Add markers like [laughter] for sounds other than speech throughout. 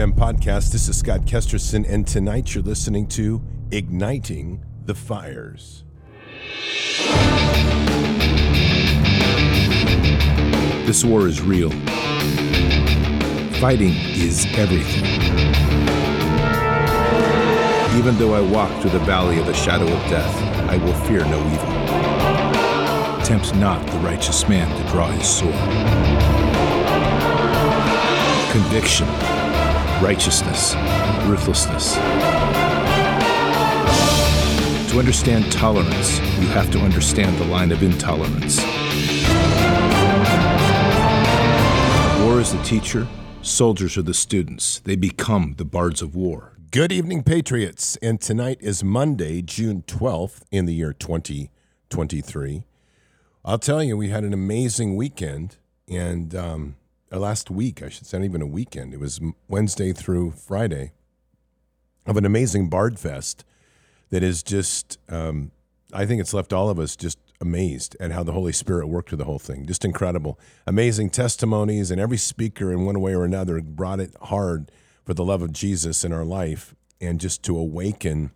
FM podcast. This is Scott Kesterson, and tonight you're listening to Igniting the Fires. This war is real. Fighting is everything. Even though I walk through the valley of the shadow of death, I will fear no evil. Tempts not the righteous man to draw his sword. Conviction, righteousness, ruthlessness. To understand tolerance, you have to understand the line of intolerance. War is the teacher, soldiers are the students. They become the bards of war. Good evening, Patriots. And tonight is Monday, June 12th, in the year 2023. I'll tell you, we had an amazing weekend. And um, last week, I should say, not even a weekend. It was Wednesday through Friday of an amazing Bard Fest that is just, um, I think it's left all of us just amazed at how the Holy Spirit worked through the whole thing. Just incredible. Amazing testimonies, and every speaker in one way or another brought it hard for the love of Jesus in our life and just to awaken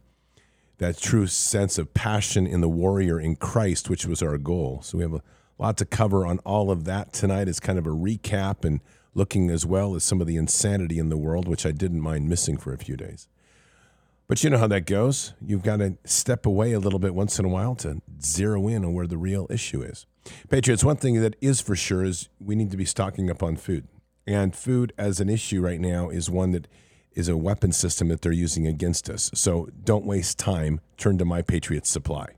that true sense of passion in the warrior in Christ, which was our goal. So we have a lot to cover on all of that tonight as kind of a recap and looking as well as some of the insanity in the world, which I didn't mind missing for a few days. But you know how that goes. You've got to step away a little bit once in a while to zero in on where the real issue is. Patriots, one thing that is for sure is we need to be stocking up on food. And food as an issue right now is one that is a weapon system that they're using against us. So don't waste time. Turn to My Patriot Supply.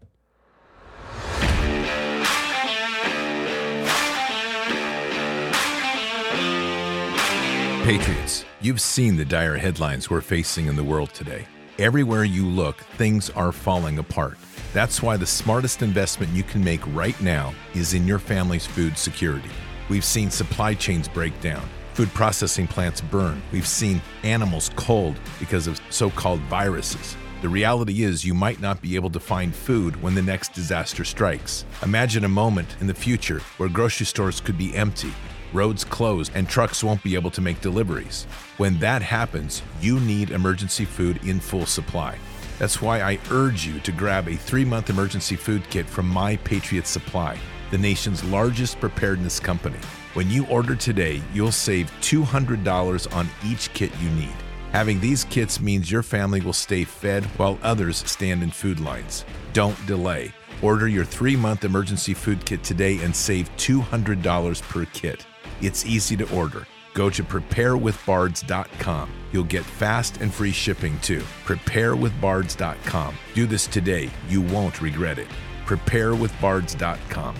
Patriots, you've seen the dire headlines we're facing in the world today. Everywhere you look, things are falling apart. That's why the smartest investment you can make right now is in your family's food security. We've seen supply chains break down, food processing plants burn. We've seen animals cold because of so called viruses. The reality is, you might not be able to find food when the next disaster strikes. Imagine a moment in the future where grocery stores could be empty roads closed, and trucks won't be able to make deliveries. When that happens, you need emergency food in full supply. That's why I urge you to grab a three month emergency food kit from My Patriot Supply, the nation's largest preparedness company. When you order today, you'll save $200 on each kit you need. Having these kits means your family will stay fed while others stand in food lines. Don't delay. Order your three month emergency food kit today and save $200 per kit. It's easy to order. Go to preparewithbards.com. You'll get fast and free shipping too. Preparewithbards.com. Do this today. You won't regret it. Preparewithbards.com.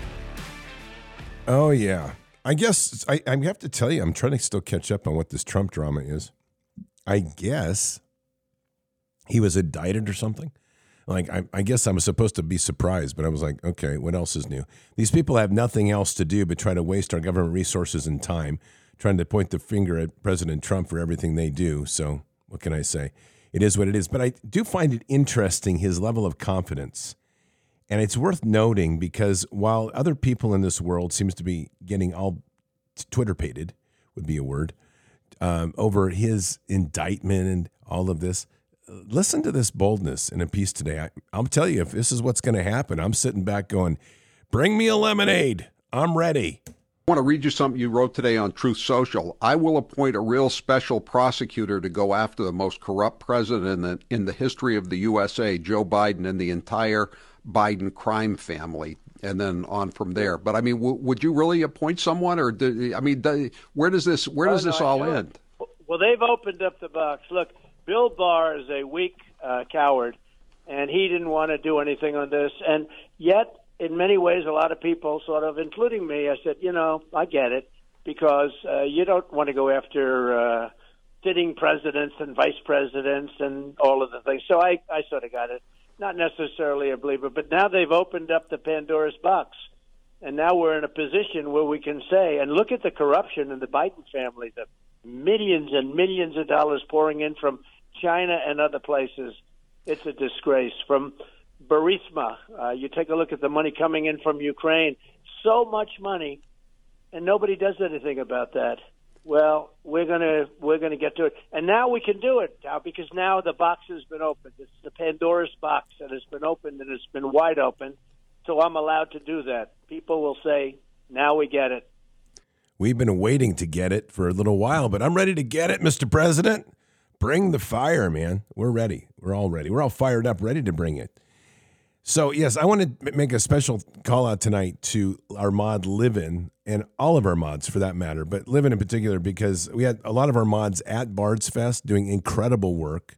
Oh, yeah. I guess I, I have to tell you, I'm trying to still catch up on what this Trump drama is. I guess he was indicted or something. Like, I, I, guess I'm supposed to be surprised, but I was like, okay, what else is new? These people have nothing else to do but try to waste our government resources and time trying to point the finger at President Trump for everything they do. So, what can I say? It is what it is. But I do find it interesting, his level of confidence. And it's worth noting because while other people in this world seems to be getting all Twitter pated, would be a word, um, over his indictment and all of this, listen to this boldness in a piece today. I, I'll tell you, if this is what's going to happen, I'm sitting back going, bring me a lemonade. I'm ready. I want to read you something you wrote today on Truth Social. I will appoint a real special prosecutor to go after the most corrupt president in the, in the history of the USA, Joe Biden, and the entire Biden crime family and then on from there. But I mean, w- would you really appoint someone, or do, I mean, do, where does this where does oh, this all end? Well, they've opened up the box. Look, Bill Barr is a weak uh, coward, and he didn't want to do anything on this. And yet, in many ways, a lot of people, sort of, including me, I said, you know, I get it because uh, you don't want to go after uh, sitting presidents and vice presidents and all of the things. So I, I sort of got it. Not necessarily a believer, but now they've opened up the Pandora's box. And now we're in a position where we can say, and look at the corruption in the Biden family, the millions and millions of dollars pouring in from China and other places. It's a disgrace. From Burisma, uh, you take a look at the money coming in from Ukraine. So much money, and nobody does anything about that. Well, we're gonna we're gonna get to it, and now we can do it now because now the box has been opened. It's the Pandora's box that has been opened and it's been wide open. So I'm allowed to do that. People will say, "Now we get it." We've been waiting to get it for a little while, but I'm ready to get it, Mr. President. Bring the fire, man. We're ready. We're all ready. We're all fired up, ready to bring it. So, yes, I want to make a special call out tonight to our mod Livin and all of our mods for that matter, but Livin in particular because we had a lot of our mods at Bards Fest doing incredible work.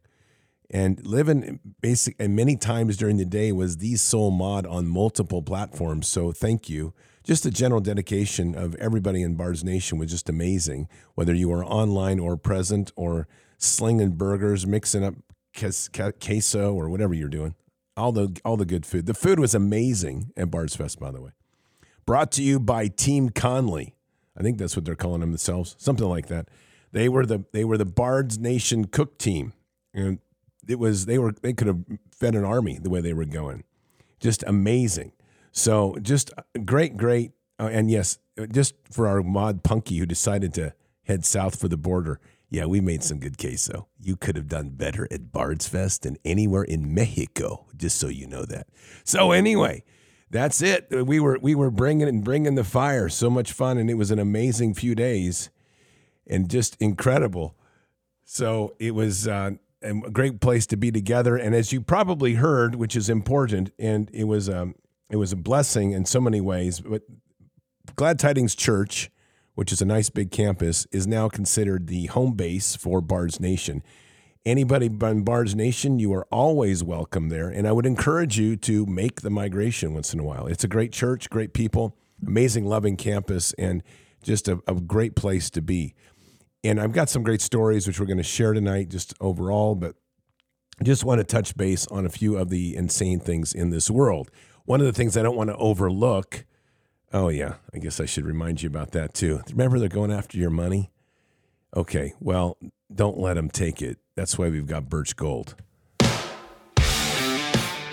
And Livin basic and many times during the day was the sole mod on multiple platforms. So, thank you just the general dedication of everybody in Bards Nation was just amazing. Whether you were online or present or slinging burgers, mixing up queso or whatever you're doing, all the all the good food. The food was amazing at Bards Fest, by the way. Brought to you by Team Conley. I think that's what they're calling themselves, something like that. They were the they were the Bards Nation cook team, and it was they were they could have fed an army the way they were going. Just amazing. So just great, great. Uh, and yes, just for our mod Punky who decided to head south for the border. Yeah, we made some good queso. You could have done better at Bards Fest than anywhere in Mexico, just so you know that. So anyway, that's it. We were we were bringing and bringing the fire. So much fun, and it was an amazing few days, and just incredible. So it was uh, a great place to be together. And as you probably heard, which is important, and it was um, it was a blessing in so many ways. But Glad Tidings Church, which is a nice big campus, is now considered the home base for Bards Nation. Anybody in Bards Nation, you are always welcome there. And I would encourage you to make the migration once in a while. It's a great church, great people, amazing, loving campus, and just a, a great place to be. And I've got some great stories which we're going to share tonight, just overall, but I just want to touch base on a few of the insane things in this world. One of the things I don't want to overlook. Oh, yeah. I guess I should remind you about that too. Remember, they're going after your money? Okay. Well, don't let them take it. That's why we've got Birch Gold.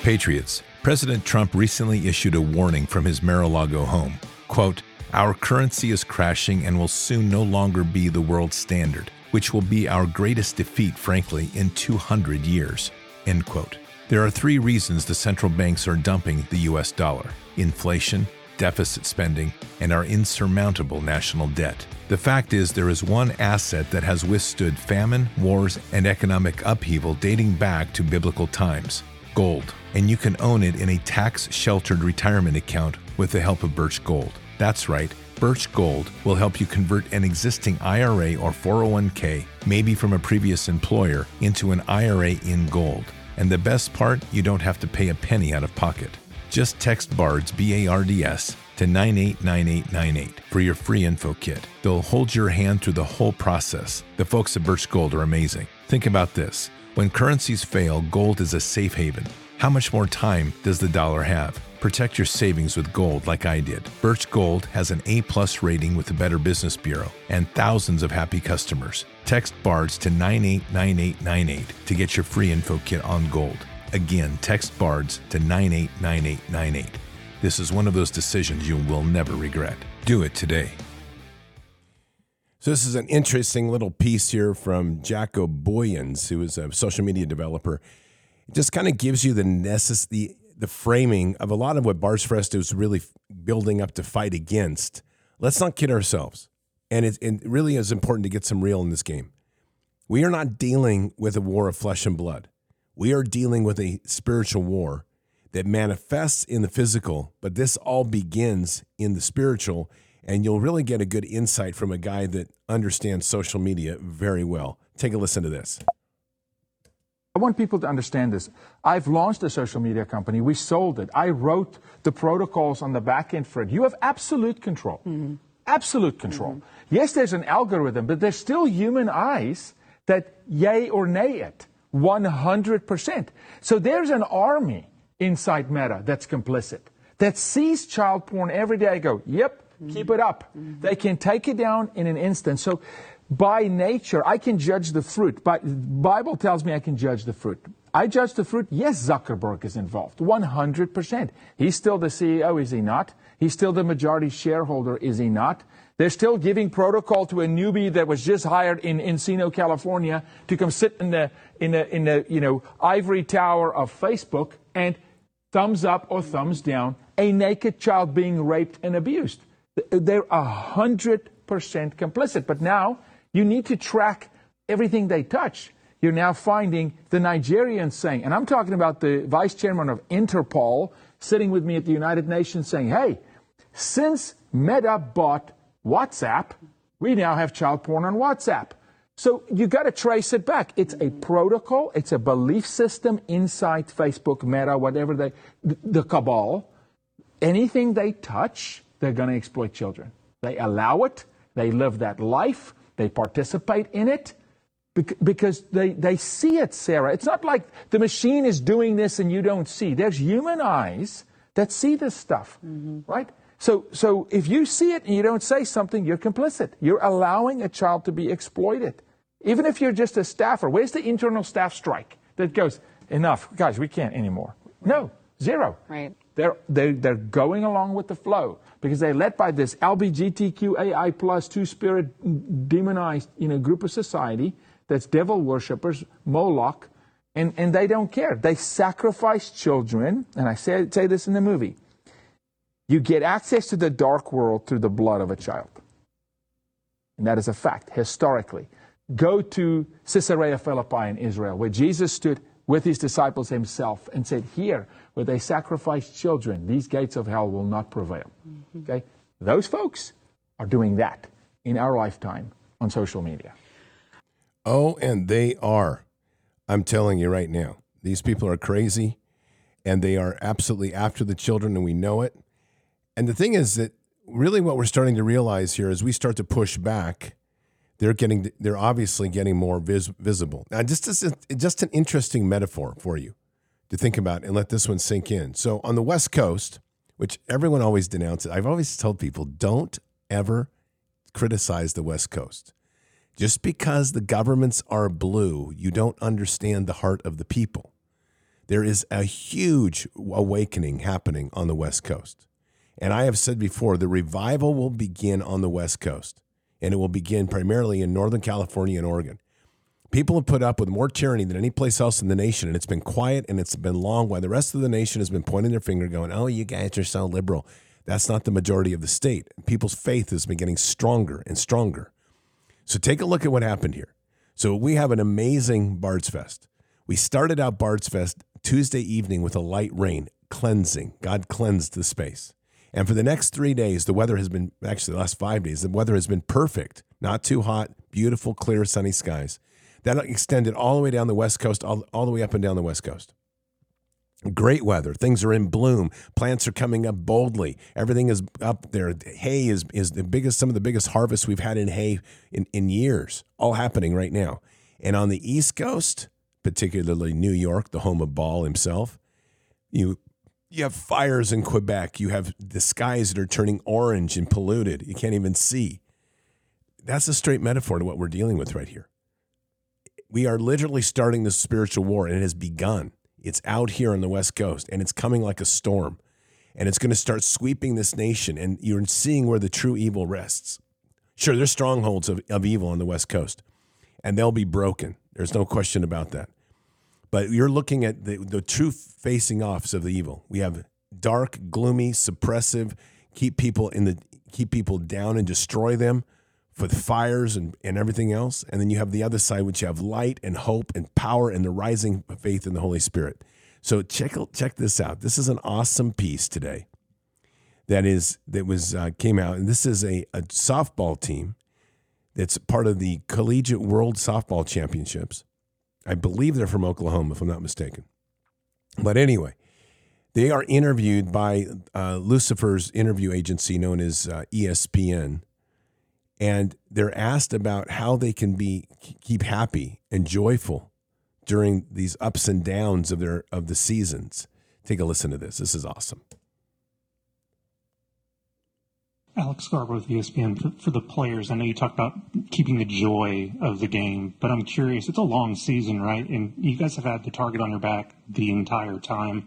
Patriots. President Trump recently issued a warning from his Mar a Lago home. Quote, Our currency is crashing and will soon no longer be the world standard, which will be our greatest defeat, frankly, in 200 years. End quote. There are three reasons the central banks are dumping the US dollar inflation, deficit spending, and our insurmountable national debt. The fact is, there is one asset that has withstood famine, wars, and economic upheaval dating back to biblical times gold. And you can own it in a tax sheltered retirement account with the help of Birch Gold. That's right. Birch Gold will help you convert an existing IRA or 401k, maybe from a previous employer, into an IRA in gold. And the best part, you don't have to pay a penny out of pocket. Just text BARDS, B A R D S, to 989898 for your free info kit. They'll hold your hand through the whole process. The folks at Birch Gold are amazing. Think about this when currencies fail, gold is a safe haven. How much more time does the dollar have? Protect your savings with gold like I did. Birch Gold has an A plus rating with the Better Business Bureau and thousands of happy customers. Text BARDS to 989898 to get your free info kit on gold. Again, text BARDS to 989898. This is one of those decisions you will never regret. Do it today. So this is an interesting little piece here from Jaco Booyens, who is a social media developer. It just kind of gives you the necessity the the framing of a lot of what Bards Fest is really building up to fight against. Let's not kid ourselves. And it, it really is important to get some real in this game. We are not dealing with a war of flesh and blood. We are dealing with a spiritual war that manifests in the physical, but this all begins in the spiritual. And you'll really get a good insight from a guy that understands social media very well. Take a listen to this. I want people to understand this. I've launched a social media company. We sold it. I wrote the protocols on the back end for it. You have absolute control. Mm-hmm. Absolute control. Mm-hmm. Yes, there's an algorithm, but there's still human eyes that yay or nay it 100%. So there's an army inside Meta that's complicit, that sees child porn every day. I go, yep, mm-hmm. keep it up. Mm-hmm. They can take it down in an instant. So by nature, I can judge the fruit. But Bible tells me I can judge the fruit. I judge the fruit. Yes, Zuckerberg is involved. 100%. He's still the CEO, is he not? He's still the majority shareholder, is he not? They're still giving protocol to a newbie that was just hired in Encino, California to come sit in the, in the, in the, you know, ivory tower of Facebook and thumbs up or thumbs down a naked child being raped and abused. They're a hundred percent complicit. But now you need to track everything they touch. You're now finding the Nigerians saying, and I'm talking about the vice chairman of Interpol sitting with me at the United Nations saying, hey, since Meta bought WhatsApp, we now have child porn on WhatsApp. So you got to trace it back. It's a protocol. It's a belief system inside Facebook, Meta, whatever they, the cabal. Anything they touch, they're going to exploit children. They allow it. They live that life. They participate in it because they, they see it, Sarah. It's not like the machine is doing this and you don't see. There's human eyes that see this stuff, mm-hmm. right? So, so if you see it and you don't say something, you're complicit. You're allowing a child to be exploited. Even if you're just a staffer, where's the internal staff strike that goes, enough, guys, we can't anymore? No, zero. Right. They're, they're, they're going along with the flow because they're led by this LBGTQAI plus two-spirit demonized you know, group of society that's devil worshippers, Moloch, and, and they don't care. They sacrifice children, and I say, say this in the movie. You get access to the dark world through the blood of a child. And that is a fact, historically. Go to Caesarea Philippi in Israel, where Jesus stood with his disciples himself and said, Here, where they sacrifice children, these gates of hell will not prevail. Mm-hmm. Okay? Those folks are doing that in our lifetime on social media. Oh, and they are. I'm telling you right now, these people are crazy and they are absolutely after the children, and we know it. And the thing is that really what we're starting to realize here is we start to push back, they're getting, they're obviously getting more vis- visible. Now, just, just, just an interesting metaphor for you to think about and let this one sink in. So on the West Coast, which everyone always denounces, I've always told people don't ever criticize the West Coast. Just because the governments are blue, you don't understand the heart of the people. There is a huge awakening happening on the West Coast. And I have said before, the revival will begin on the West Coast, and it will begin primarily in Northern California and Oregon. People have put up with more tyranny than any place else in the nation, and it's been quiet and it's been long while the rest of the nation has been pointing their finger, going, Oh, you guys are so liberal. That's not the majority of the state. People's faith has been getting stronger and stronger. So take a look at what happened here. So we have an amazing Bards Fest. We started out Bards Fest Tuesday evening with a light rain, cleansing. God cleansed the space. And for the next three days, the weather has been actually the last five days, the weather has been perfect. Not too hot, beautiful, clear, sunny skies. That extended all the way down the West Coast, all, all the way up and down the West Coast. Great weather. Things are in bloom. Plants are coming up boldly. Everything is up there. Hay is, is the biggest, some of the biggest harvests we've had in hay in, in years, all happening right now. And on the East Coast, particularly New York, the home of Baal himself, you you have fires in Quebec. You have the skies that are turning orange and polluted. You can't even see. That's a straight metaphor to what we're dealing with right here. We are literally starting this spiritual war, and it has begun. It's out here on the West Coast and it's coming like a storm. And it's going to start sweeping this nation. And you're seeing where the true evil rests. Sure, there's strongholds of, of evil on the West Coast, and they'll be broken. There's no question about that. But you're looking at the, the true facing offs of the evil. We have dark, gloomy, suppressive, keep people in the keep people down and destroy them with fires and, and everything else. And then you have the other side, which you have light and hope and power and the rising faith in the Holy Spirit. So check check this out. This is an awesome piece today. That is that was uh, came out, and this is a, a softball team that's part of the Collegiate World Softball Championships. I believe they're from Oklahoma, if I'm not mistaken. But anyway, they are interviewed by uh, Lucifer's interview agency known as uh, ESPN and they're asked about how they can be keep happy and joyful during these ups and downs of their of the seasons. Take a listen to this. This is awesome. Alex Scarborough with ESPN. For, for, the players, I know you talked about keeping the joy of the game, but I'm curious. It's a long season, right? And you guys have had the target on your back the entire time,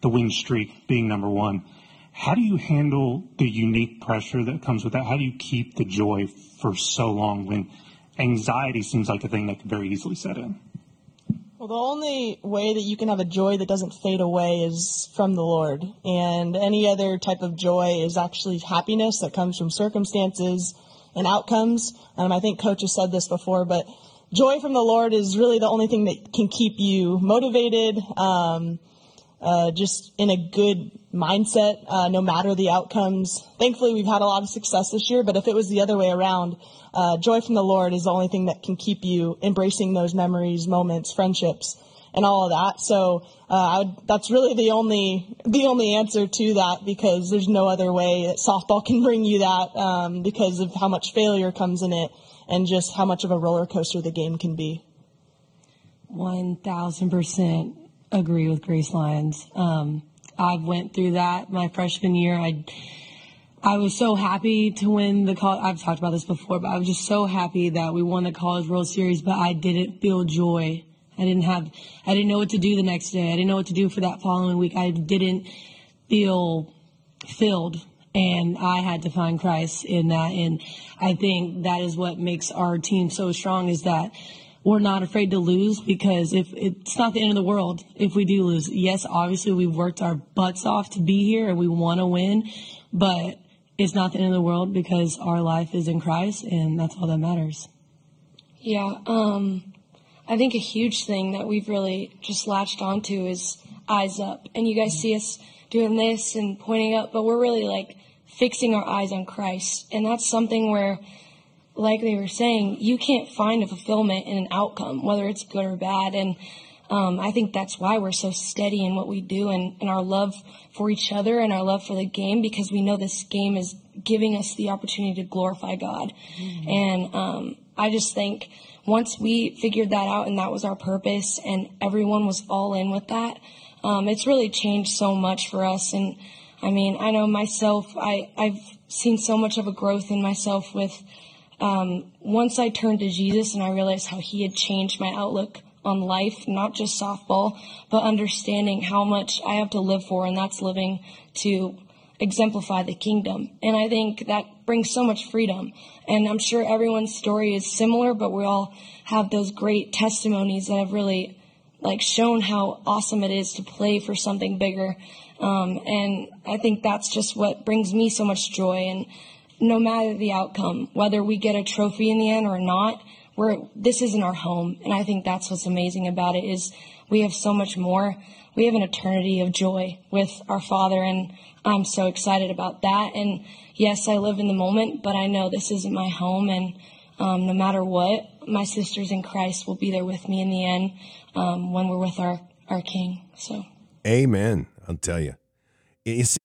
the win streak being number one. How do you handle the unique pressure that comes with that? How do you keep the joy for so long when anxiety seems like a thing that could very easily set in? Well, the only way that you can have a joy that doesn't fade away is from the Lord. And any other type of joy is actually happiness that comes from circumstances and outcomes. Um, I think Coach has said this before, but joy from the Lord is really the only thing that can keep you motivated, um, uh, just in a good mindset, uh, no matter the outcomes. Thankfully, we've had a lot of success this year, but if it was the other way around, uh, joy from the Lord is the only thing that can keep you embracing those memories, moments, friendships, and all of that. So uh, would, that's really the only the only answer to that because there's no other way that softball [laughs] can bring you that um, because of how much failure comes in it and just how much of a roller coaster the game can be. One thousand percent agree with Grace Lyons. Um, I've went through that my freshman year. I I was so happy to win the college. I've talked about this before, but I was just so happy that we won the College World Series. But I didn't feel joy. I didn't have. I didn't know what to do the next day. I didn't know what to do for that following week. I didn't feel filled, and I had to find Christ in that. And I think that is what makes our team so strong. Is that we're not afraid to lose because if it's not the end of the world if we do lose. Yes, obviously we've worked our butts off to be here and we want to win, but it's not the end of the world because our life is in Christ and that's all that matters. Yeah, um, I think a huge thing that we've really just latched onto is eyes up. And you guys see us doing this and pointing up, but we're really like fixing our eyes on Christ. And that's something where, like they were saying, you can't find a fulfillment in an outcome, whether it's good or bad. And um, I think that's why we're so steady in what we do and, and our love for each other and our love for the game because we know this game is giving us the opportunity to glorify God. Mm-hmm. And um, I just think once we figured that out and that was our purpose and everyone was all in with that, um, it's really changed so much for us. And I mean, I know myself, I, I've seen so much of a growth in myself with um, once I turned to Jesus and I realized how He had changed my outlook on life, not just softball, but understanding how much I have to live for, and that's living to exemplify the kingdom. And I think that brings so much freedom. And I'm sure everyone's story is similar, but we all have those great testimonies that have really like shown how awesome it is to play for something bigger. Um, and I think that's just what brings me so much joy. And no matter the outcome, whether we get a trophy in the end or not, we're this isn't our home, and I think that's what's amazing about it is we have so much more. We have an eternity of joy with our Father, and I'm so excited about that. And yes, I live in the moment, but I know this isn't my home, and um, no matter what, my sisters in Christ will be there with me in the end um, when we're with our our King. So, Amen. I'll tell you. see,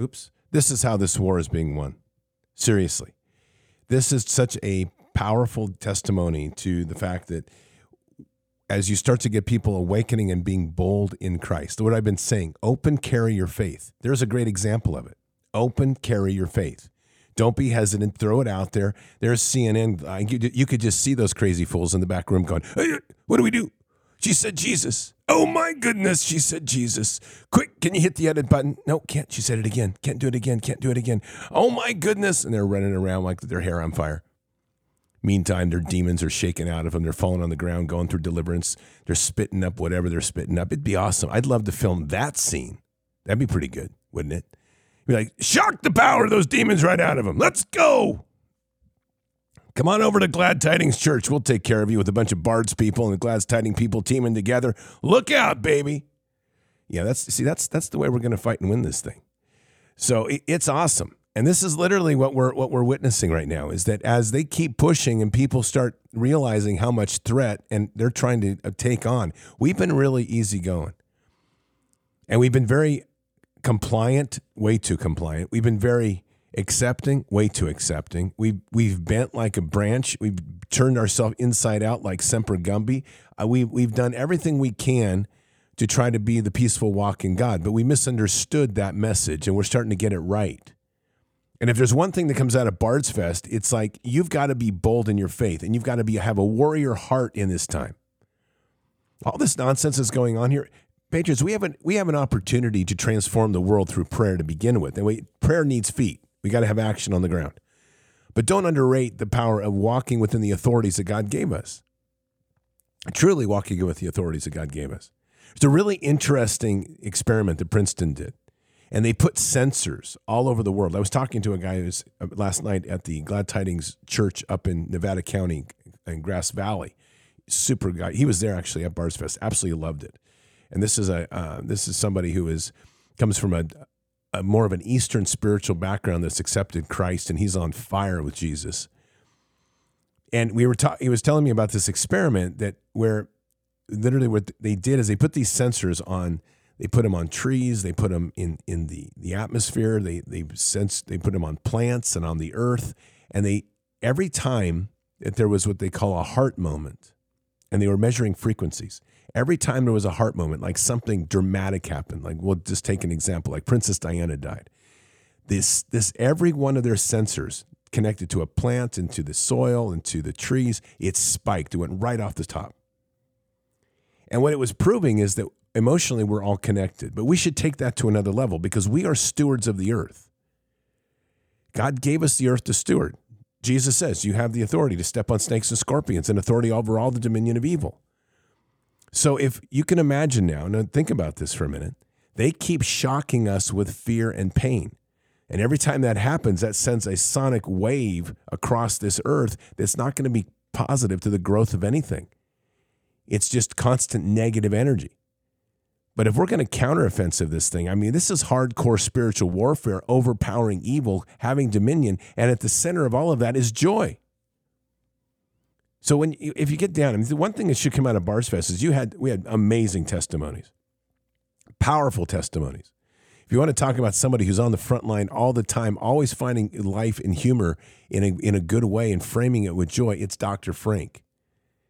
oops. This is how this war is being won. Seriously this is such a powerful testimony to the fact that as you start to get people awakening and being bold in Christ, what I've been saying, open, carry your faith. There's a great example of it. Open, carry your faith. Don't be hesitant. Throw it out there. There's CNN. You, could just see those crazy fools in the back room going, hey, What do we do? She said Jesus. Oh my goodness, she said Jesus. Quick, can you hit the edit button? No, can't. She said it again. Can't do it again. Can't do it again. Oh my goodness. And they're running around like their hair on fire. Meantime, their demons are shaking out of them. They're falling on the ground, going through deliverance. They're spitting up whatever they're spitting up. It'd be awesome. I'd love to film that scene. That'd be pretty good, wouldn't it? Be like, shock the power of those demons right out of them. Let's go. Come on over to Glad Tidings Church. We'll take care of you with a bunch of Bards people and the Glad Tidings people teaming together. Look out, baby. Yeah, that's see, that's that's the way we're going to fight and win this thing. So it, it's awesome, and this is literally what we're what we're witnessing right now. Is that as they keep pushing and people start realizing how much threat and they're trying to uh, take on, we've been really easy going, and we've been very compliant, way too compliant. We've been very accepting, way too accepting. We've we've bent like a branch. We've turned ourselves inside out like Semper Gumby. Uh, we we've done everything we can to try to be the peaceful walking God, but we misunderstood that message, and we're starting to get it right. And if there's one thing that comes out of Bard's Fest, it's like you've got to be bold in your faith and you've got to be have a warrior heart in this time. All this nonsense is going on here. Patriots, we have an we have an opportunity to transform the world through prayer to begin with. And we, prayer needs feet. We got to have action on the ground. But don't underrate the power of walking within the authorities that God gave us. Truly walking with the authorities that God gave us. It's a really interesting experiment that Princeton did and they put sensors all over the world. I was talking to a guy who's uh, last night at the Glad Tidings Church up in Nevada County in Grass Valley. Super guy. He was there actually at Bards Fest. Absolutely loved it. And this is a uh, this is somebody who is comes from a, a more of an Eastern spiritual background that's accepted Christ, and he's on fire with Jesus. And we were ta- he was telling me about this experiment that where literally what they did is they put these sensors on they put them on trees. They put them in in the the atmosphere. They they sense they put them on plants and on the earth. And they every time that there was what they call a heart moment, and they were measuring frequencies. Every time there was a heart moment, like something dramatic happened, like we'll just take an example, like Princess Diana died. This this every one of their sensors connected to a plant, into the soil, into the trees, it spiked. It went right off the top. And what it was proving is that emotionally we're all connected, but we should take that to another level because we are stewards of the earth. God gave us the earth to steward. Jesus says, You have the authority to step on snakes and scorpions and authority over all the dominion of evil. So if you can imagine now, and think about this for a minute, they keep shocking us with fear and pain. And every time that happens, that sends a sonic wave across this earth that's not going to be positive to the growth of anything. It's just constant negative energy. But if we're going to counteroffensive this thing, I mean, this is hardcore spiritual warfare, overpowering evil, having dominion, and at the center of all of that is joy. So when if you get down, I mean, the one thing that should come out of Bards Fest is you had we had amazing testimonies, powerful testimonies. If you want to talk about somebody who's on the front line all the time, always finding life and humor in a in a good way and framing it with joy, it's Dr. Frank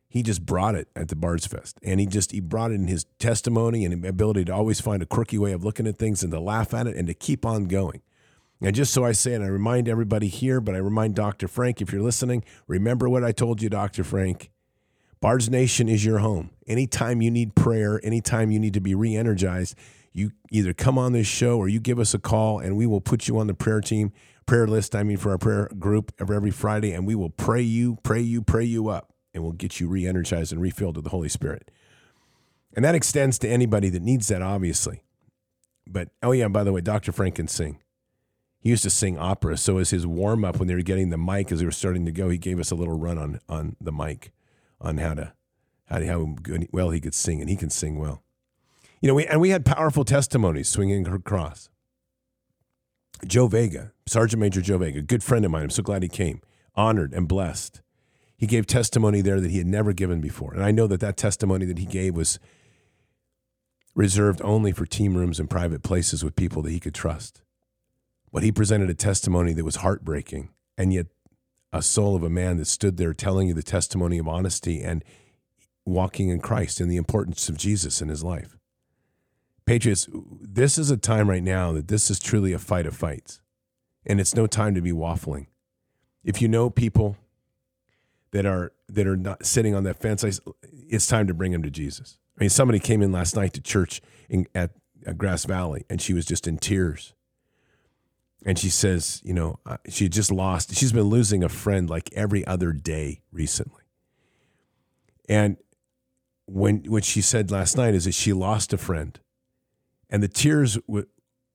he just brought it at the Bards Fest. And he just he brought it in his testimony and ability to always find a quirky way of looking at things and to laugh at it and to keep on going. And just so I say, and I remind everybody here, but I remind Dr. Frank, if you're listening, remember what I told you, Dr. Frank. Bards Nation is your home. Anytime you need prayer, anytime you need to be re energized, you either come on this show or you give us a call and we will put you on the prayer team, prayer list, I mean, for our prayer group every Friday, and we will pray you, pray you, pray you up and we'll get you re energized and refilled with the Holy Spirit. And that extends to anybody that needs that, obviously. But, oh, yeah, by the way, Dr. Frank can sing. He used to sing opera. So, as his warm up, when they were getting the mic, as they were starting to go, he gave us a little run on, on the mic on how to, how, to, how good, well he could sing, and he can sing well. You know, we, and we had powerful testimonies swinging her across. Joe Vega, Sergeant Major Joe Vega, good friend of mine. I'm so glad he came. Honored and blessed he gave testimony there that he had never given before. And I know that that testimony that he gave was reserved only for team rooms and private places with people that he could trust. But he presented a testimony that was heartbreaking, and yet a soul of a man that stood there telling you the testimony of honesty and walking in Christ and the importance of Jesus in his life. Patriots, this is a time right now that this is truly a fight of fights. And it's no time to be waffling. If you know people that are that are not sitting on that fence. It's time to bring them to Jesus. I mean, somebody came in last night to church in, at, at Grass Valley, and she was just in tears. And she says, you know, uh, she just lost. She's been losing a friend like every other day recently. And when what she said last night is that she lost a friend, and the tears.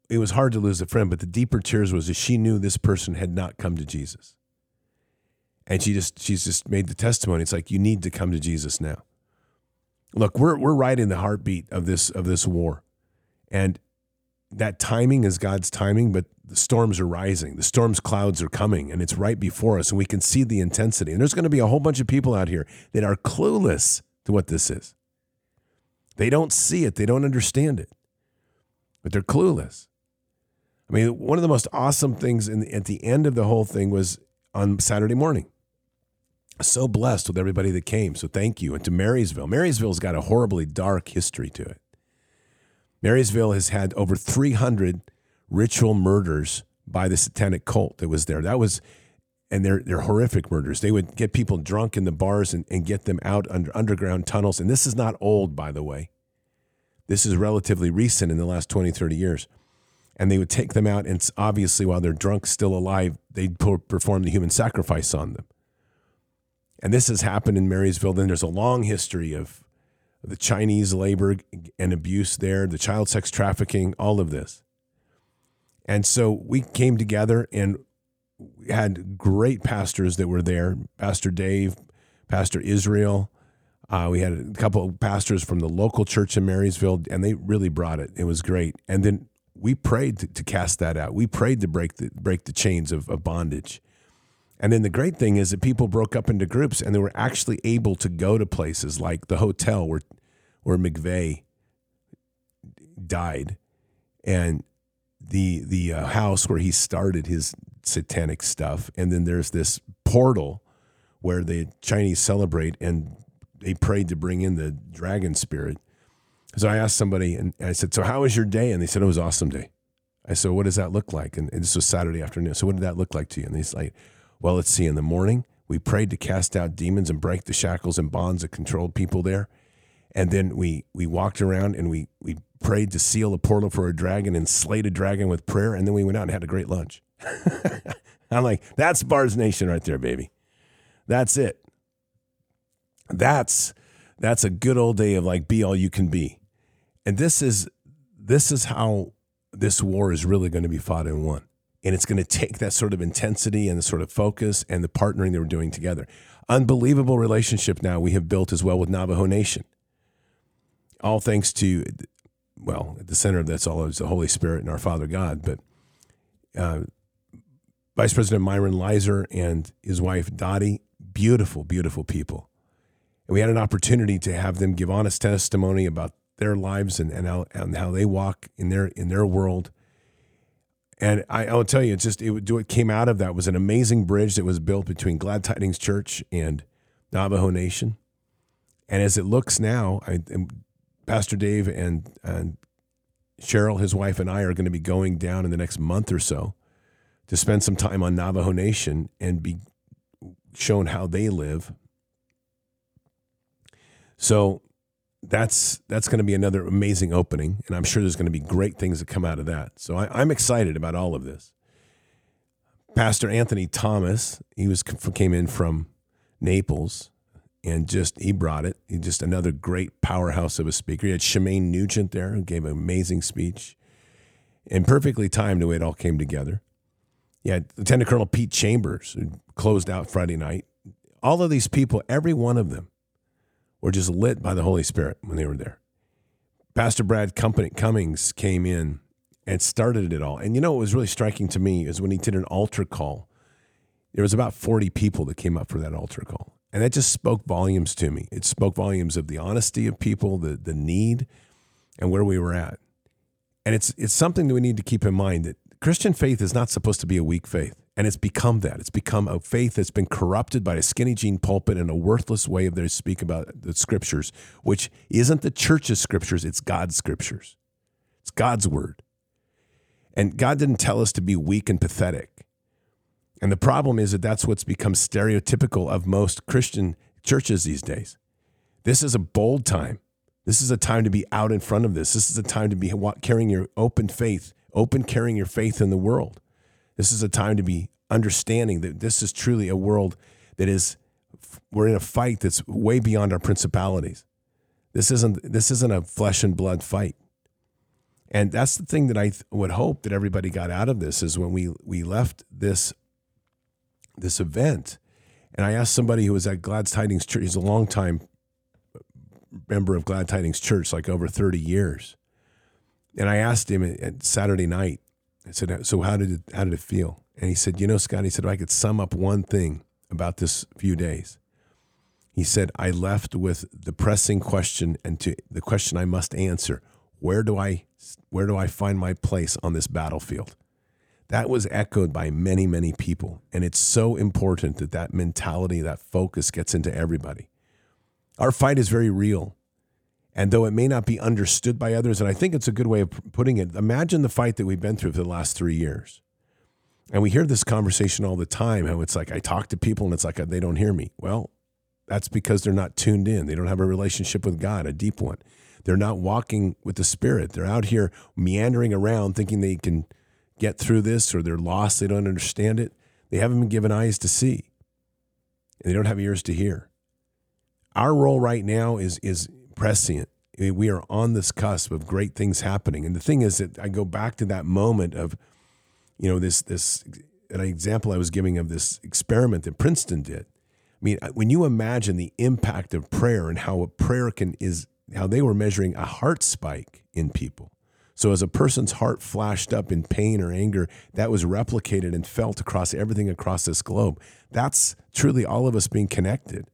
It was hard to lose a friend, but the deeper tears was that she knew this person had not come to Jesus and she just she's just made the testimony. It's like you need to come to Jesus now. Look, we're we're right in the heartbeat of this of this war, and that timing is God's timing. But the storms are rising, the storms clouds are coming, and it's right before us, and we can see the intensity. And there's going to be a whole bunch of people out here that are clueless to what this is. They don't see it, they don't understand it, but they're clueless. I mean, one of the most awesome things in the, at the end of the whole thing was on Saturday morning so blessed with everybody that came. So thank you. And to Marysville. Marysville's got a horribly dark history to it. Marysville has had over 300 ritual murders by the satanic cult that was there. That was, and they're they're horrific murders. They would get people drunk in the bars and, and get them out under underground tunnels. And this is not old, by the way. This is relatively recent in the last 20, 30 years. And they would take them out, and obviously, while they're drunk, still alive, they'd perform the human sacrifice on them. And this has happened in Marysville. Then there's a long history of the Chinese labor and abuse there, the child sex trafficking, all of this. And so we came together and we had great pastors that were there Pastor Dave, Pastor Israel. Uh, we had a couple of pastors from the local church in Marysville, and they really brought it. It was great. And then we prayed to, to cast that out. We prayed to break the break the chains of, of bondage. And then the great thing is that people broke up into groups, and they were actually able to go to places like the hotel where where McVeigh died, and the the uh, house where he started his satanic stuff, and then there's this portal where the Chinese celebrate and they prayed to bring in the dragon spirit. So I asked somebody, and I said, "So how was your day?" And they said, "It was awesome day." I said, "What does that look like?" And, and this was Saturday afternoon. So what did that look like to you? And he's like, "Well, let's see. In the morning, we prayed to cast out demons and break the shackles and bonds that controlled people there." And then we we walked around and we we prayed to seal a portal for a dragon and slayed a dragon with prayer. And then we went out and had a great lunch. [laughs] I'm like, that's Bards Nation right there, baby. That's it. That's that's a good old day of like be all you can be. And this is this is how this war is really going to be fought and won. And it's going to take that sort of intensity and the sort of focus and the partnering that we're doing together. Unbelievable relationship now we have built as well with Navajo Nation all thanks to, well, at the center of that's all is the Holy Spirit and our Father God. But uh, Vice President Myron Lizer and his wife Dottie, beautiful, beautiful people. And we had an opportunity to have them give honest testimony about their lives and, and, how, and how they walk in their in their world. And I, I will tell you, it's just it, what came out of that was an amazing bridge that was built between Glad Tidings Church and Navajo Nation. And as it looks now, I, Pastor Dave and, and Cheryl, his wife, and I are going to be going down in the next month or so to spend some time on Navajo Nation and be shown how they live. So that's that's going to be another amazing opening, and I'm sure there's going to be great things that come out of that. So I, I'm excited about all of this. Pastor Anthony Thomas, he was came in from Naples and just he brought it. He just another great powerhouse of a speaker. He had Shemane Nugent there, who gave an amazing speech, and perfectly timed the way it all came together. Yeah, Lieutenant Colonel Pete Chambers, who closed out Friday night. All of these people, every one of them, were just lit by the Holy Spirit when they were there. Pastor Brad Cummings came in and started it all. And you know what was really striking to me is when he did an altar call. There was about 40 people that came up for that altar call. And that just spoke volumes to me. It spoke volumes of the honesty of people, the the need, and where we were at. And it's it's something that we need to keep in mind that Christian faith is not supposed to be a weak faith. And it's become that. It's become a faith that's been corrupted by a skinny jean pulpit and a worthless way of their speak about the scriptures, which isn't the church's scriptures, it's God's scriptures. It's God's word. And God didn't tell us to be weak and pathetic. And the problem is that that's what's become stereotypical of most Christian churches these days. This is a bold time. This is a time to be out in front of this. This is a time to be carrying your open faith, open carrying your faith in the world. This is a time to be understanding that this is truly a world that is we're in a fight that's way beyond our principalities. This isn't this isn't a flesh and blood fight. And that's the thing that I th- would hope that everybody got out of this is when we we left this this event. And I asked somebody who was at Glad Tidings Church, he's a long time member of Glad Tidings Church, like over 30 years. And I asked him at Saturday night, I said, So how did it, how did it feel? And he said, You know, Scott, he said, if I could sum up one thing about this few days, he said, I left with the pressing question and to the question I must answer where do I where do I find my place on this battlefield? that was echoed by many, many people. And it's so important that that mentality, that focus gets into everybody. Our fight is very real. And though it may not be understood by others, and I think it's a good way of putting it, imagine the fight that we've been through for the last three years. And we hear this conversation all the time how it's like I talk to people and it's like uh, they don't hear me. Well, that's because they're not tuned in. They don't have a relationship with God, a deep one. They're not walking with the Spirit. They're out here meandering around thinking they can get through this or they're lost. They don't understand it. They haven't been given eyes to see and they don't have ears to hear. Our role right now is, is prescient. We are on this cusp of great things happening. And the thing is that I go back to that moment of, you know, this, this, an example I was giving of this experiment that Princeton did. I mean, uh, when you imagine the impact of prayer and how a prayer can is how they were measuring a heart spike in people. So as a person's heart flashed up in pain or anger, that was replicated and felt across everything across this globe. That's truly all of us being connected.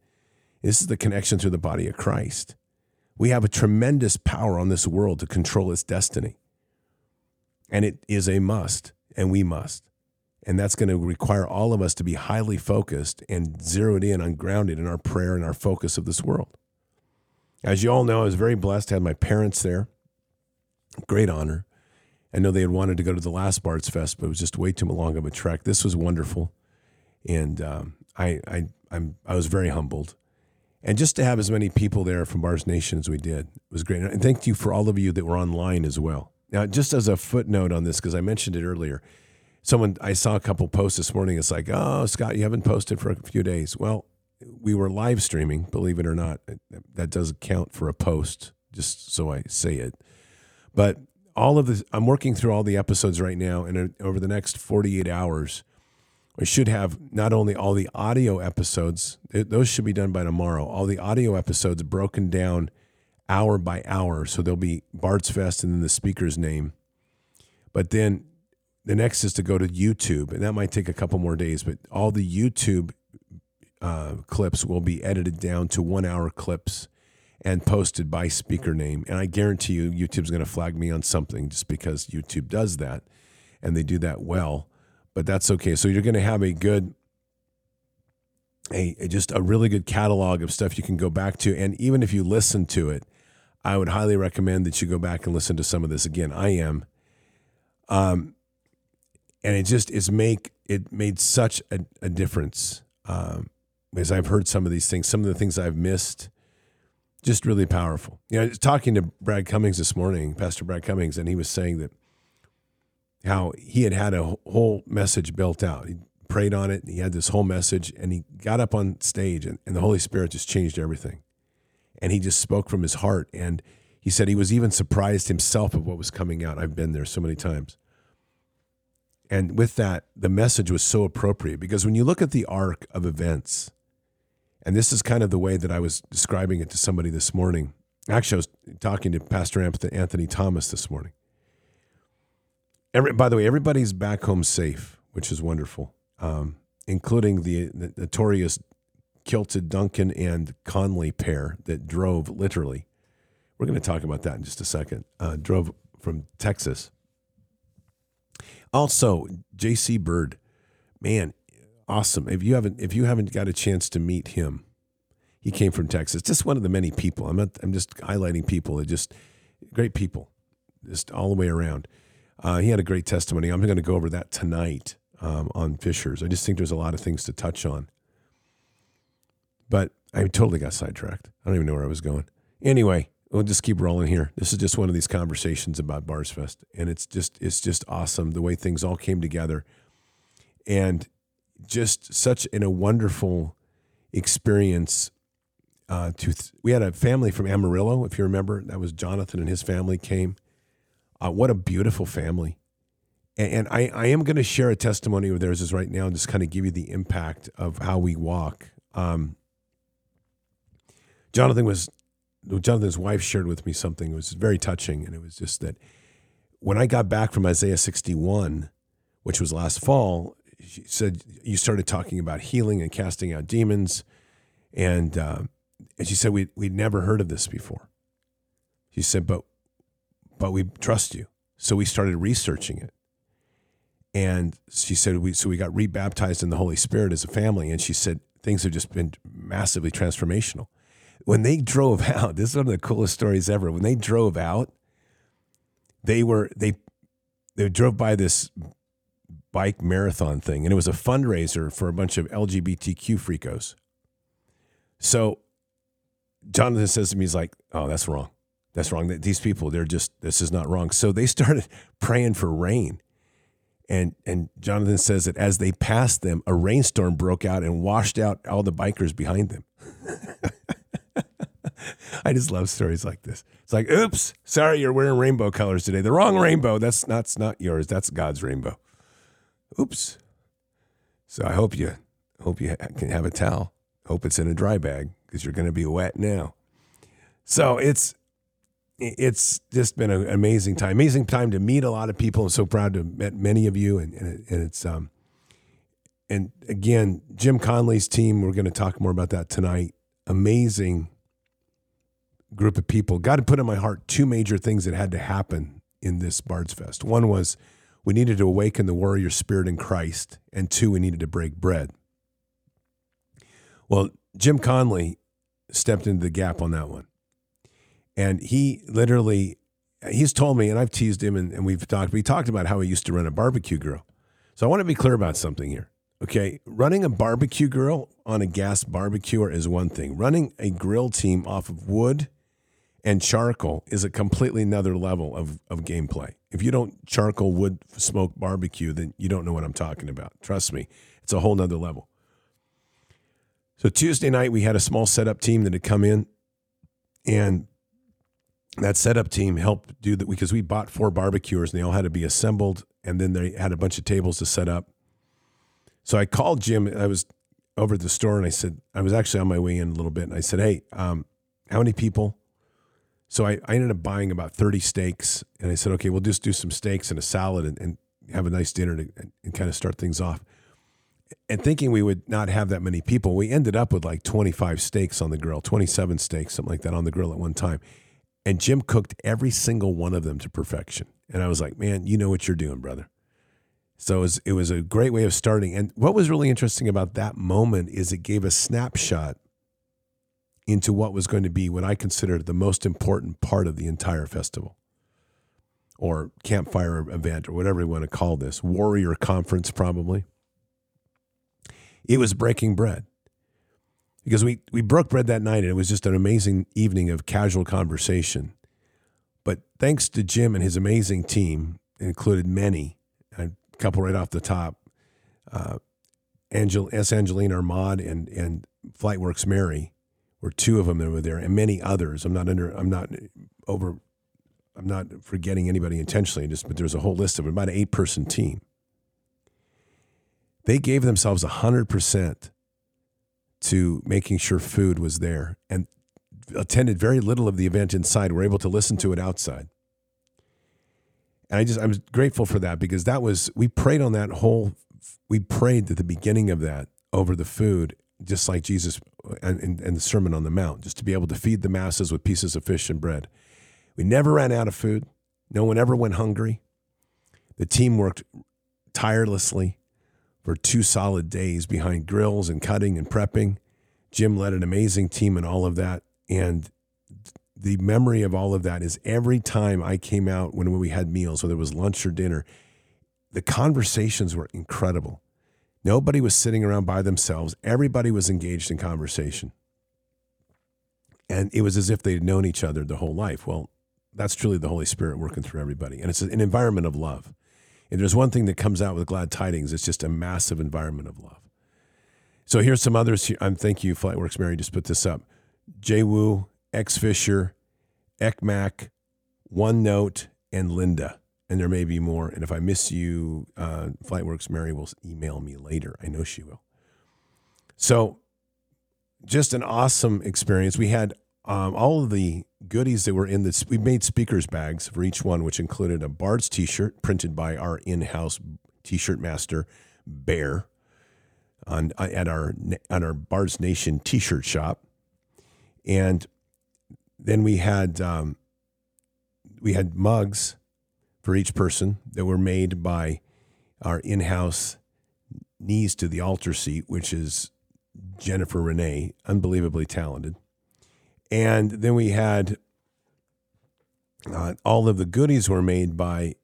This is the connection through the body of Christ. We have a tremendous power on this world to control its destiny. And it is a must, and we must. And that's going to require all of us to be highly focused and zeroed in on grounded in our prayer and our focus of this world. As you all know, I was very blessed to have my parents there. Great honor. I know they had wanted to go to the last Bards Fest, but it was just way too long of a trek. This was wonderful, and um, I, I, I'm, I was very humbled. And just to have as many people there from Bards Nation as we did was great. And thank you for all of you that were online as well. Now, just as a footnote on this, because I mentioned it earlier, someone I saw a couple posts this morning. It's like, oh, Scott, you haven't posted for a few days. Well, we were live streaming, believe it or not. That does count for a post, just so I say it. But all of this, I'm working through all the episodes right now, and uh, over the next 48 hours, I should have not only all the audio episodes, those should be done by tomorrow, all the audio episodes broken down hour by hour. So there'll be Bards Fest and then the speaker's name. But then the next is to go to YouTube, and that might take a couple more days, but all the YouTube uh, clips will be edited down to one hour clips and posted by speaker name. And I guarantee you, YouTube's going to flag me on something just because YouTube does that and they do that well. But that's okay. So you're going to have a good, a, a just a really good catalog of stuff you can go back to. And even if you listen to it, I would highly recommend that you go back and listen to some of this again. I am. Um, and it just is make it made such a, a difference. Um, as I've heard some of these things, some of the things I've missed, just really powerful. You know, talking to Brad Cummings this morning, Pastor Brad Cummings, and he was saying that how he had had a whole message built out. He prayed on it, he had this whole message, and he got up on stage, and, and the Holy Spirit just changed everything. And he just spoke from his heart. And he said he was even surprised himself of what was coming out. I've been there so many times. And with that, the message was so appropriate because when you look at the arc of events, and this is kind of the way that I was describing it to somebody this morning. Actually, I was talking to Pastor Anthony Thomas this morning. Every, by the way, everybody's back home safe, which is wonderful, um, including the, the notorious kilted Duncan and Conley pair that drove literally. We're going to talk about that in just a second. Uh, drove from Texas. Also, J.C. Bird, man, awesome. If you haven't if you haven't got a chance to meet him, he came from Texas. Just one of the many people. I'm not, I'm just highlighting people. That just great people, just all the way around. Uh, he had a great testimony. I'm going to go over that tonight um, on Fishers. I just think there's a lot of things to touch on. But I totally got sidetracked. I don't even know where I was going. Anyway, we'll just keep rolling here. This is just one of these conversations about Bards Fest, and it's just it's just awesome the way things all came together, and just such in a wonderful experience. Uh, to th- we had a family from Amarillo, if you remember, that was Jonathan and his family came. Uh, what a beautiful family. And, and I, I am going to share a testimony of theirs right now and just kind of give you the impact of how we walk. Um, Jonathan was, Jonathan's wife shared with me something. It was very touching. And it was just that when I got back from Isaiah 61, which was last fall, she said you started talking about healing and casting out demons, and uh, and she said we we'd never heard of this before. She said, but but we trust you, so we started researching it. And she said we so we got rebaptized in the Holy Spirit as a family, and she said things have just been massively transformational. When they drove [laughs] out, this is one of the coolest stories ever. When they drove out, they were they they drove by this bike marathon thing, and it was a fundraiser for a bunch of LGBTQ freakos. So Jonathan says to me, he's like, "Oh, that's wrong. That's wrong. These people, they're just this is not wrong." So they started [laughs] praying for rain. And and Jonathan says that as they passed them, a rainstorm broke out and washed out all the bikers behind them. [laughs] I just love stories like this. It's like, oops, sorry, you're wearing rainbow colors today. The wrong rainbow. That's not, that's not yours. That's God's rainbow. Oops. So I hope you hope you can have a towel. Hope it's in a dry bag because you're going to be wet now. So it's it's just been an amazing time, amazing time to meet a lot of people. I'm so proud to have met many of you, and, and, and it's um and again, Jim Conley's team. We're going to talk more about that tonight. Amazing group of people. God had put in my heart two major things that had to happen in this Bards Fest. One was we needed to awaken the warrior spirit in Christ, and two, we needed to break bread. Well, Jim Conley stepped into the gap on that one. And he literally, he's told me, and I've teased him and, and we've talked, we talked about how he used to run a barbecue grill. So I want to be clear about something here. Okay. Running a barbecue grill on a gas barbecuer is one thing. Running a grill team off of wood and charcoal is a completely another level of, of gameplay. If you don't charcoal wood smoke barbecue, then you don't know what I'm talking about. Trust me, it's a whole nother level. So Tuesday night we had a small setup team that had come in, and that setup team helped do that because we bought four barbecuers and they all had to be assembled, and then they had a bunch of tables to set up. So I called Jim. I was over at the store and I said I was actually on my way in a little bit, and I said, "Hey, um, how many people?" So I, I ended up buying about 30 steaks. And I said, okay, we'll just do some steaks and a salad and, and have a nice dinner to, and, and kind of start things off. And thinking we would not have that many people, we ended up with like 25 steaks on the grill, 27 steaks, something like that on the grill at one time. And Jim cooked every single one of them to perfection. And I was like, man, you know what you're doing, brother. So it was, it was a great way of starting. And what was really interesting about that moment is it gave a snapshot into what was going to be what I considered the most important part of the entire festival or campfire event or whatever you want to call this, warrior conference, probably. It was breaking bread because we, we broke bread that night and it was just an amazing evening of casual conversation. But thanks to Jim and his amazing team, included many, a couple right off the top, uh, Angel, S. Angelina Armad and, and Flightworks Mary or two of them that were there, and many others. I'm not under. I'm not over. I'm not forgetting anybody intentionally. Just but there's a whole list of them, about an eight person team. They gave themselves hundred percent to making sure food was there, and attended very little of the event inside. We were able to listen to it outside. And I just I'm grateful for that because that was we prayed on that whole we prayed at the beginning of that over the food just like Jesus and, and, and, the Sermon on the Mount, just to be able to feed the masses with pieces of fish and bread. We never ran out of food. No one ever went hungry. The team worked tirelessly for two solid days behind grills and cutting and prepping. Jim led an amazing team in all of that. And the memory of all of that is every time I came out when we had meals, whether it was lunch or dinner, the conversations were incredible Nobody was sitting around by themselves. Everybody was engaged in conversation. And it was as if they'd known each other the whole life. Well, that's truly the Holy Spirit working through everybody. And it's an environment of love. And there's one thing that comes out with glad tidings, it's just a massive environment of love. So here's some others. Here. Um, thank you, Flightworks Mary, just put this up. Jay Wu, X Fisher, Ekmac, OneNote, and Linda and there may be more. And if I miss you, uh, Flightworks Mary will email me later. I know she will. So, just an awesome experience. We had um, all of the goodies that were in this. We made speakers bags for each one, which included a Bard's T-shirt printed by our in-house T-shirt master Bear on at our at our Bards Nation T-shirt shop, and then we had um, we had mugs for each person that were made by our in house knees to the altar seat, which is Jennifer Renee, unbelievably talented. And then we had uh, all of the goodies were made by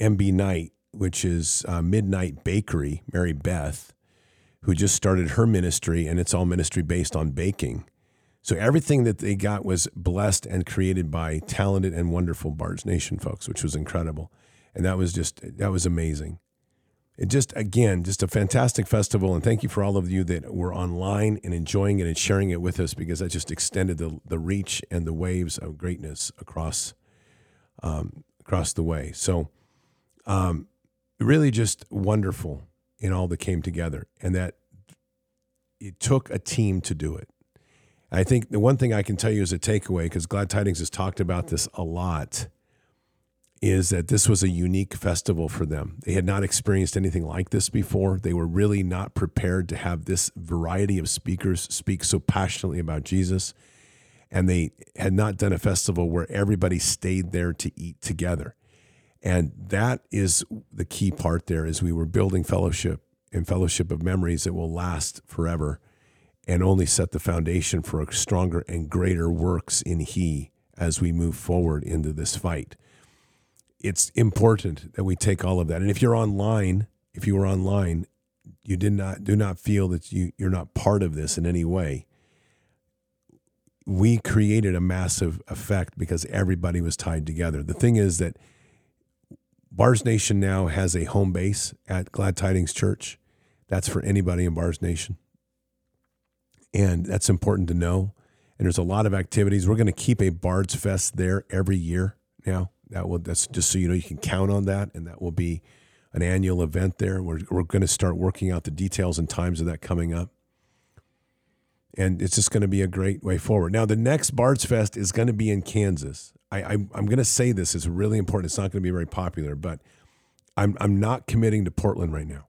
MB Knight, which is uh, Midnight Bakery, Mary Beth, who just started her ministry, and it's all ministry based on baking. So everything that they got was blessed and created by talented and wonderful Bards Nation folks, which was incredible. And that was just, that was amazing. It just, again, just a fantastic festival. And thank you for all of you that were online and enjoying it and sharing it with us because that just extended the, the reach and the waves of greatness across, um, across the way. So, um, really just wonderful in all that came together and that it took a team to do it. I think the one thing I can tell you as a takeaway, because Glad Tidings has talked about this a lot, is that this was a unique festival for them. They had not experienced anything like this before. They were really not prepared to have this variety of speakers speak so passionately about Jesus. And they had not done a festival where everybody stayed there to eat together. And that is the key part there is we were building fellowship and fellowship of memories that will last forever and only set the foundation for stronger and greater works in he as we move forward into this fight it's important that we take all of that. And if you're online, if you were online, you did not do not feel that you you're not part of this in any way. We created a massive effect because everybody was tied together. The thing is that Bards Nation now has a home base at Glad Tidings Church. That's for anybody in Bards Nation. And that's important to know. And there's a lot of activities. We're going to keep a Bards Fest there every year now. That will that's just so you know you can count on that, and that will be an annual event there. We're we're going to start working out the details and times of that coming up, and it's just going to be a great way forward. Now, the next Bards Fest is going to be in Kansas. I, I I'm going to say this is really important. It's not going to be very popular, but I'm I'm not committing to Portland right now.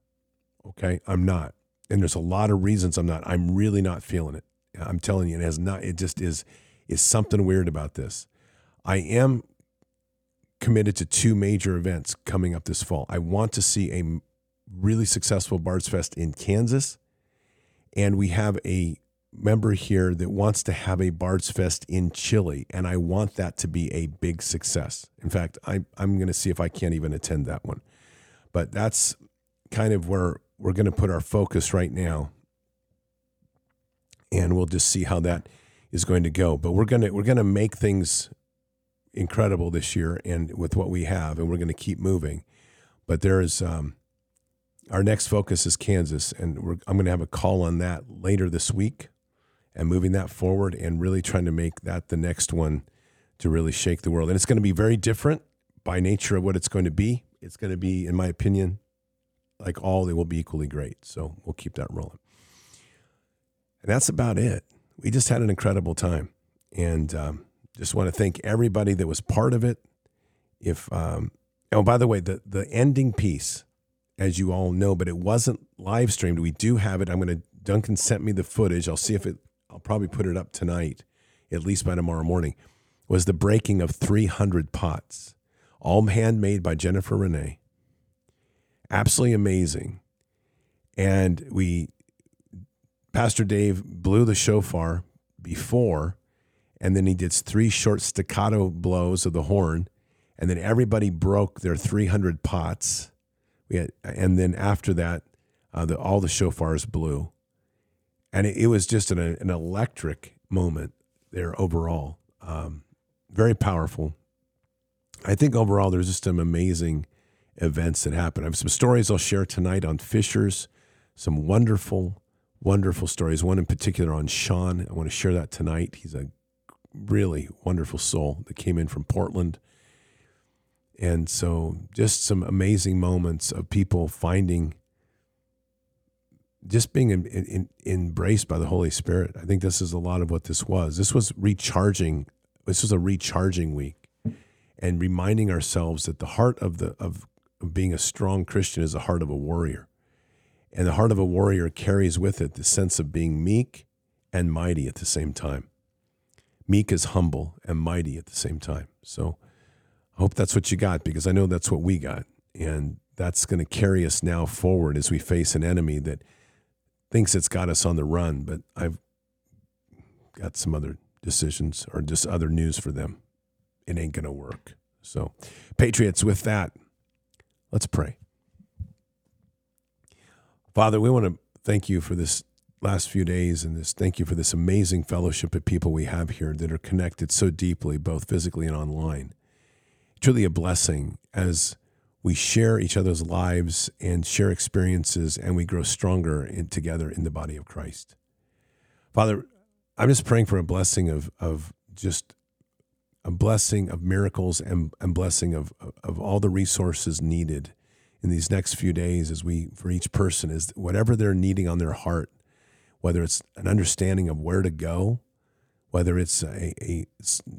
Okay, I'm not, and there's a lot of reasons I'm not. I'm really not feeling it. I'm telling you, it has not. It just is is something weird about this. I am committed to two major events coming up this fall. I want to see a really successful Bards Fest in Kansas, and we have a member here that wants to have a Bards Fest in Chile, and I want that to be a big success. In fact, I, I'm going to see if I can't even attend that one. But that's kind of where we're going to put our focus right now, and we'll just see how that is going to go. But we're going to we're going to make things incredible this year and with what we have, and we're going to keep moving. But there is um, our next focus is Kansas, and I'm going to have a call on that later this week, and moving that forward, and really trying to make that the next one to really shake the world. And it's going to be very different by nature of what it's going to be. It's going to be, in my opinion, like all, they will be equally great. So we'll keep that rolling. And that's about it. We just had an incredible time, and um, just want to thank everybody that was part of it. If um, oh, by the way, the the ending piece, as you all know, but it wasn't live streamed. We do have it. I'm going to. Duncan sent me the footage. I'll see if it. I'll probably put it up tonight, at least by tomorrow morning. Was the breaking of 300 pots, all handmade by Jennifer Renee. Absolutely amazing. And we, Pastor Dave blew the shofar before and then he did three short staccato blows of the horn, and then everybody broke their 300 pots. We had, and then after that, uh, the, all the shofars blew, and it, it was just an, an, electric moment there overall. Um, very powerful. I think overall there's just some amazing events that happen. I have some stories I'll share tonight on Fishers, some wonderful, wonderful stories. One in particular on Sean. I want to share that tonight. He's a really wonderful soul that came in from Portland. And so, just some amazing moments of people finding, just being in, in, embraced by the Holy Spirit. I think this is a lot of what this was. This was recharging. This was a recharging week, and reminding ourselves that the heart of the of, of being a strong Christian is the heart of a warrior, and the heart of a warrior carries with it the sense of being meek and mighty at the same time meek is humble and mighty at the same time. So I hope that's what you got because I know that's what we got. And that's going to carry us now forward as we face an enemy that thinks it's got us on the run. But I've got some other decisions or just other news for them. It ain't going to work. So, Patriots, with that, let's pray. Father, we want to thank you for this last few days and this thank you for this amazing fellowship of people we have here that are connected so deeply, both physically and online. Truly a blessing as we share each other's lives and share experiences and we grow stronger in, together in the body of Christ. Father, I'm just praying for a blessing of, of just a blessing of miracles and, and blessing of, of all the resources needed in these next few days as we for each person is whatever they're needing on their heart whether it's an understanding of where to go whether it's a, a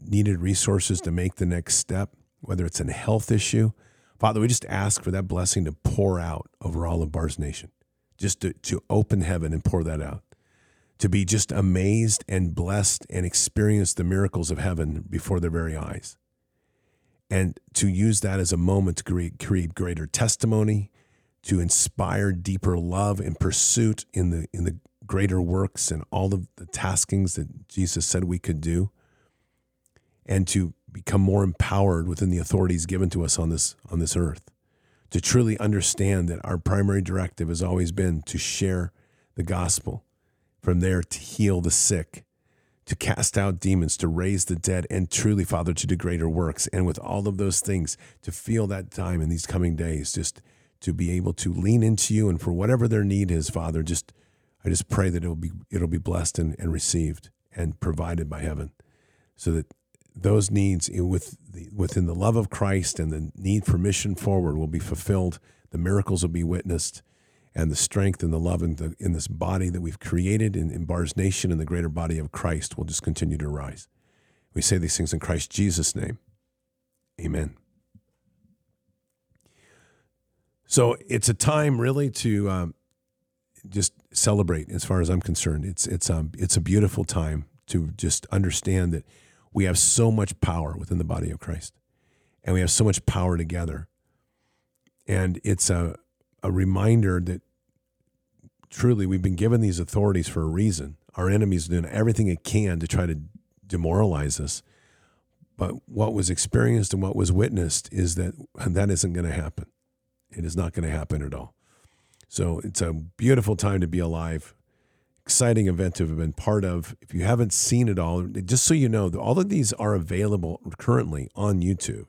needed resources to make the next step whether it's a health issue father we just ask for that blessing to pour out over all of bards nation just to, to open heaven and pour that out to be just amazed and blessed and experience the miracles of heaven before their very eyes. And to use that as a moment to create, create greater testimony, to inspire deeper love and pursuit in the in the greater works and all of the taskings that Jesus said we could do, and to become more empowered within the authorities given to us on this on this earth. To truly understand that our primary directive has always been to share the gospel from there to heal the sick, to cast out demons, to raise the dead, and truly, Father, to do greater works. And with all of those things, to feel that time in these coming days, just to be able to lean into you and for whatever their need is, Father, just I just pray that it'll be it'll be blessed and, and received and provided by heaven. So that those needs with the, within the love of Christ and the need for mission forward will be fulfilled. The miracles will be witnessed and the strength and the love in, the, in this body that we've created in, in Bards Nation and the greater body of Christ will just continue to rise. We say these things in Christ Jesus' name. Amen. So it's a time really to um, just celebrate, as far as I'm concerned. It's it's um it's a beautiful time to just understand that we have so much power within the body of Christ, and we have so much power together. And it's a a reminder that truly we've been given these authorities for a reason. Our enemy's doing everything it can to try to demoralize us. But what was experienced and what was witnessed is that that isn't going to happen. It is not going to happen at all. So it's a beautiful time to be alive. Exciting event to have been part of. If you haven't seen it all, just so you know, all of these are available currently on YouTube.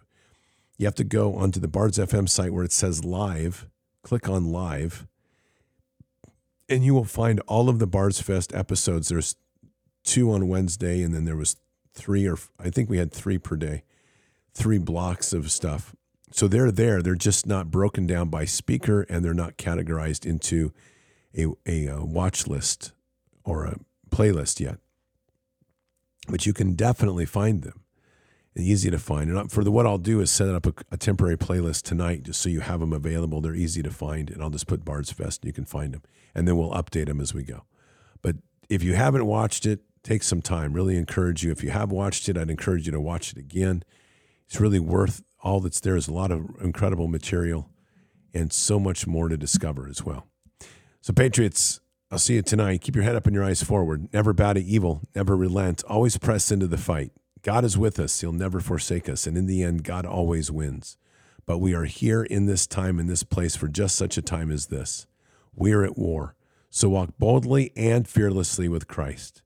You have to go onto the Bards FM site where it says live, click on live, and you will find all of the Bards Fest episodes. There's two on Wednesday, and then there was three or I think we had three per day, three blocks of stuff. So they're there. They're just not broken down by speaker, and they're not categorized into a, a, a watch list or a playlist yet. But you can definitely find them easy to find. And for the what I'll do is set up a, a, temporary playlist tonight, just so you have them available. They're easy to find, and I'll just put Bards Fest, and you can find them, and then we'll update them as we go. But if you haven't watched it, take some time. Really encourage you. If you have watched it, I'd encourage you to watch it again. It's really worth all that's there. Is a lot of incredible material, and so much more to discover as well. So, Patriots. I'll see you tonight. Keep your head up and your eyes forward. Never bow to evil. Never relent. Always press into the fight. God is with us. He'll never forsake us. And in the end, God always wins. But we are here in this time, in this place, for just such a time as this. We are at war. So walk boldly and fearlessly with Christ.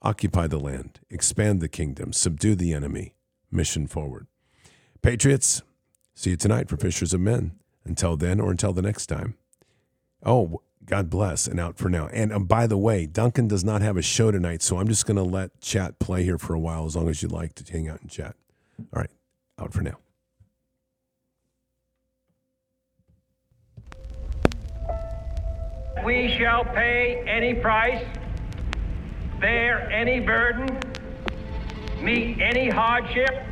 Occupy the land, expand the kingdom, subdue the enemy. Mission forward. Patriots, see you tonight for Fishers of Men. Until then, or until the next time. Oh, God bless and out for now. And um, by the way, Duncan does not have a show tonight, so I'm just going to let chat play here for a while as long as you'd like to hang out and chat. All right, out for now. We shall pay any price, bear any burden, meet any hardship,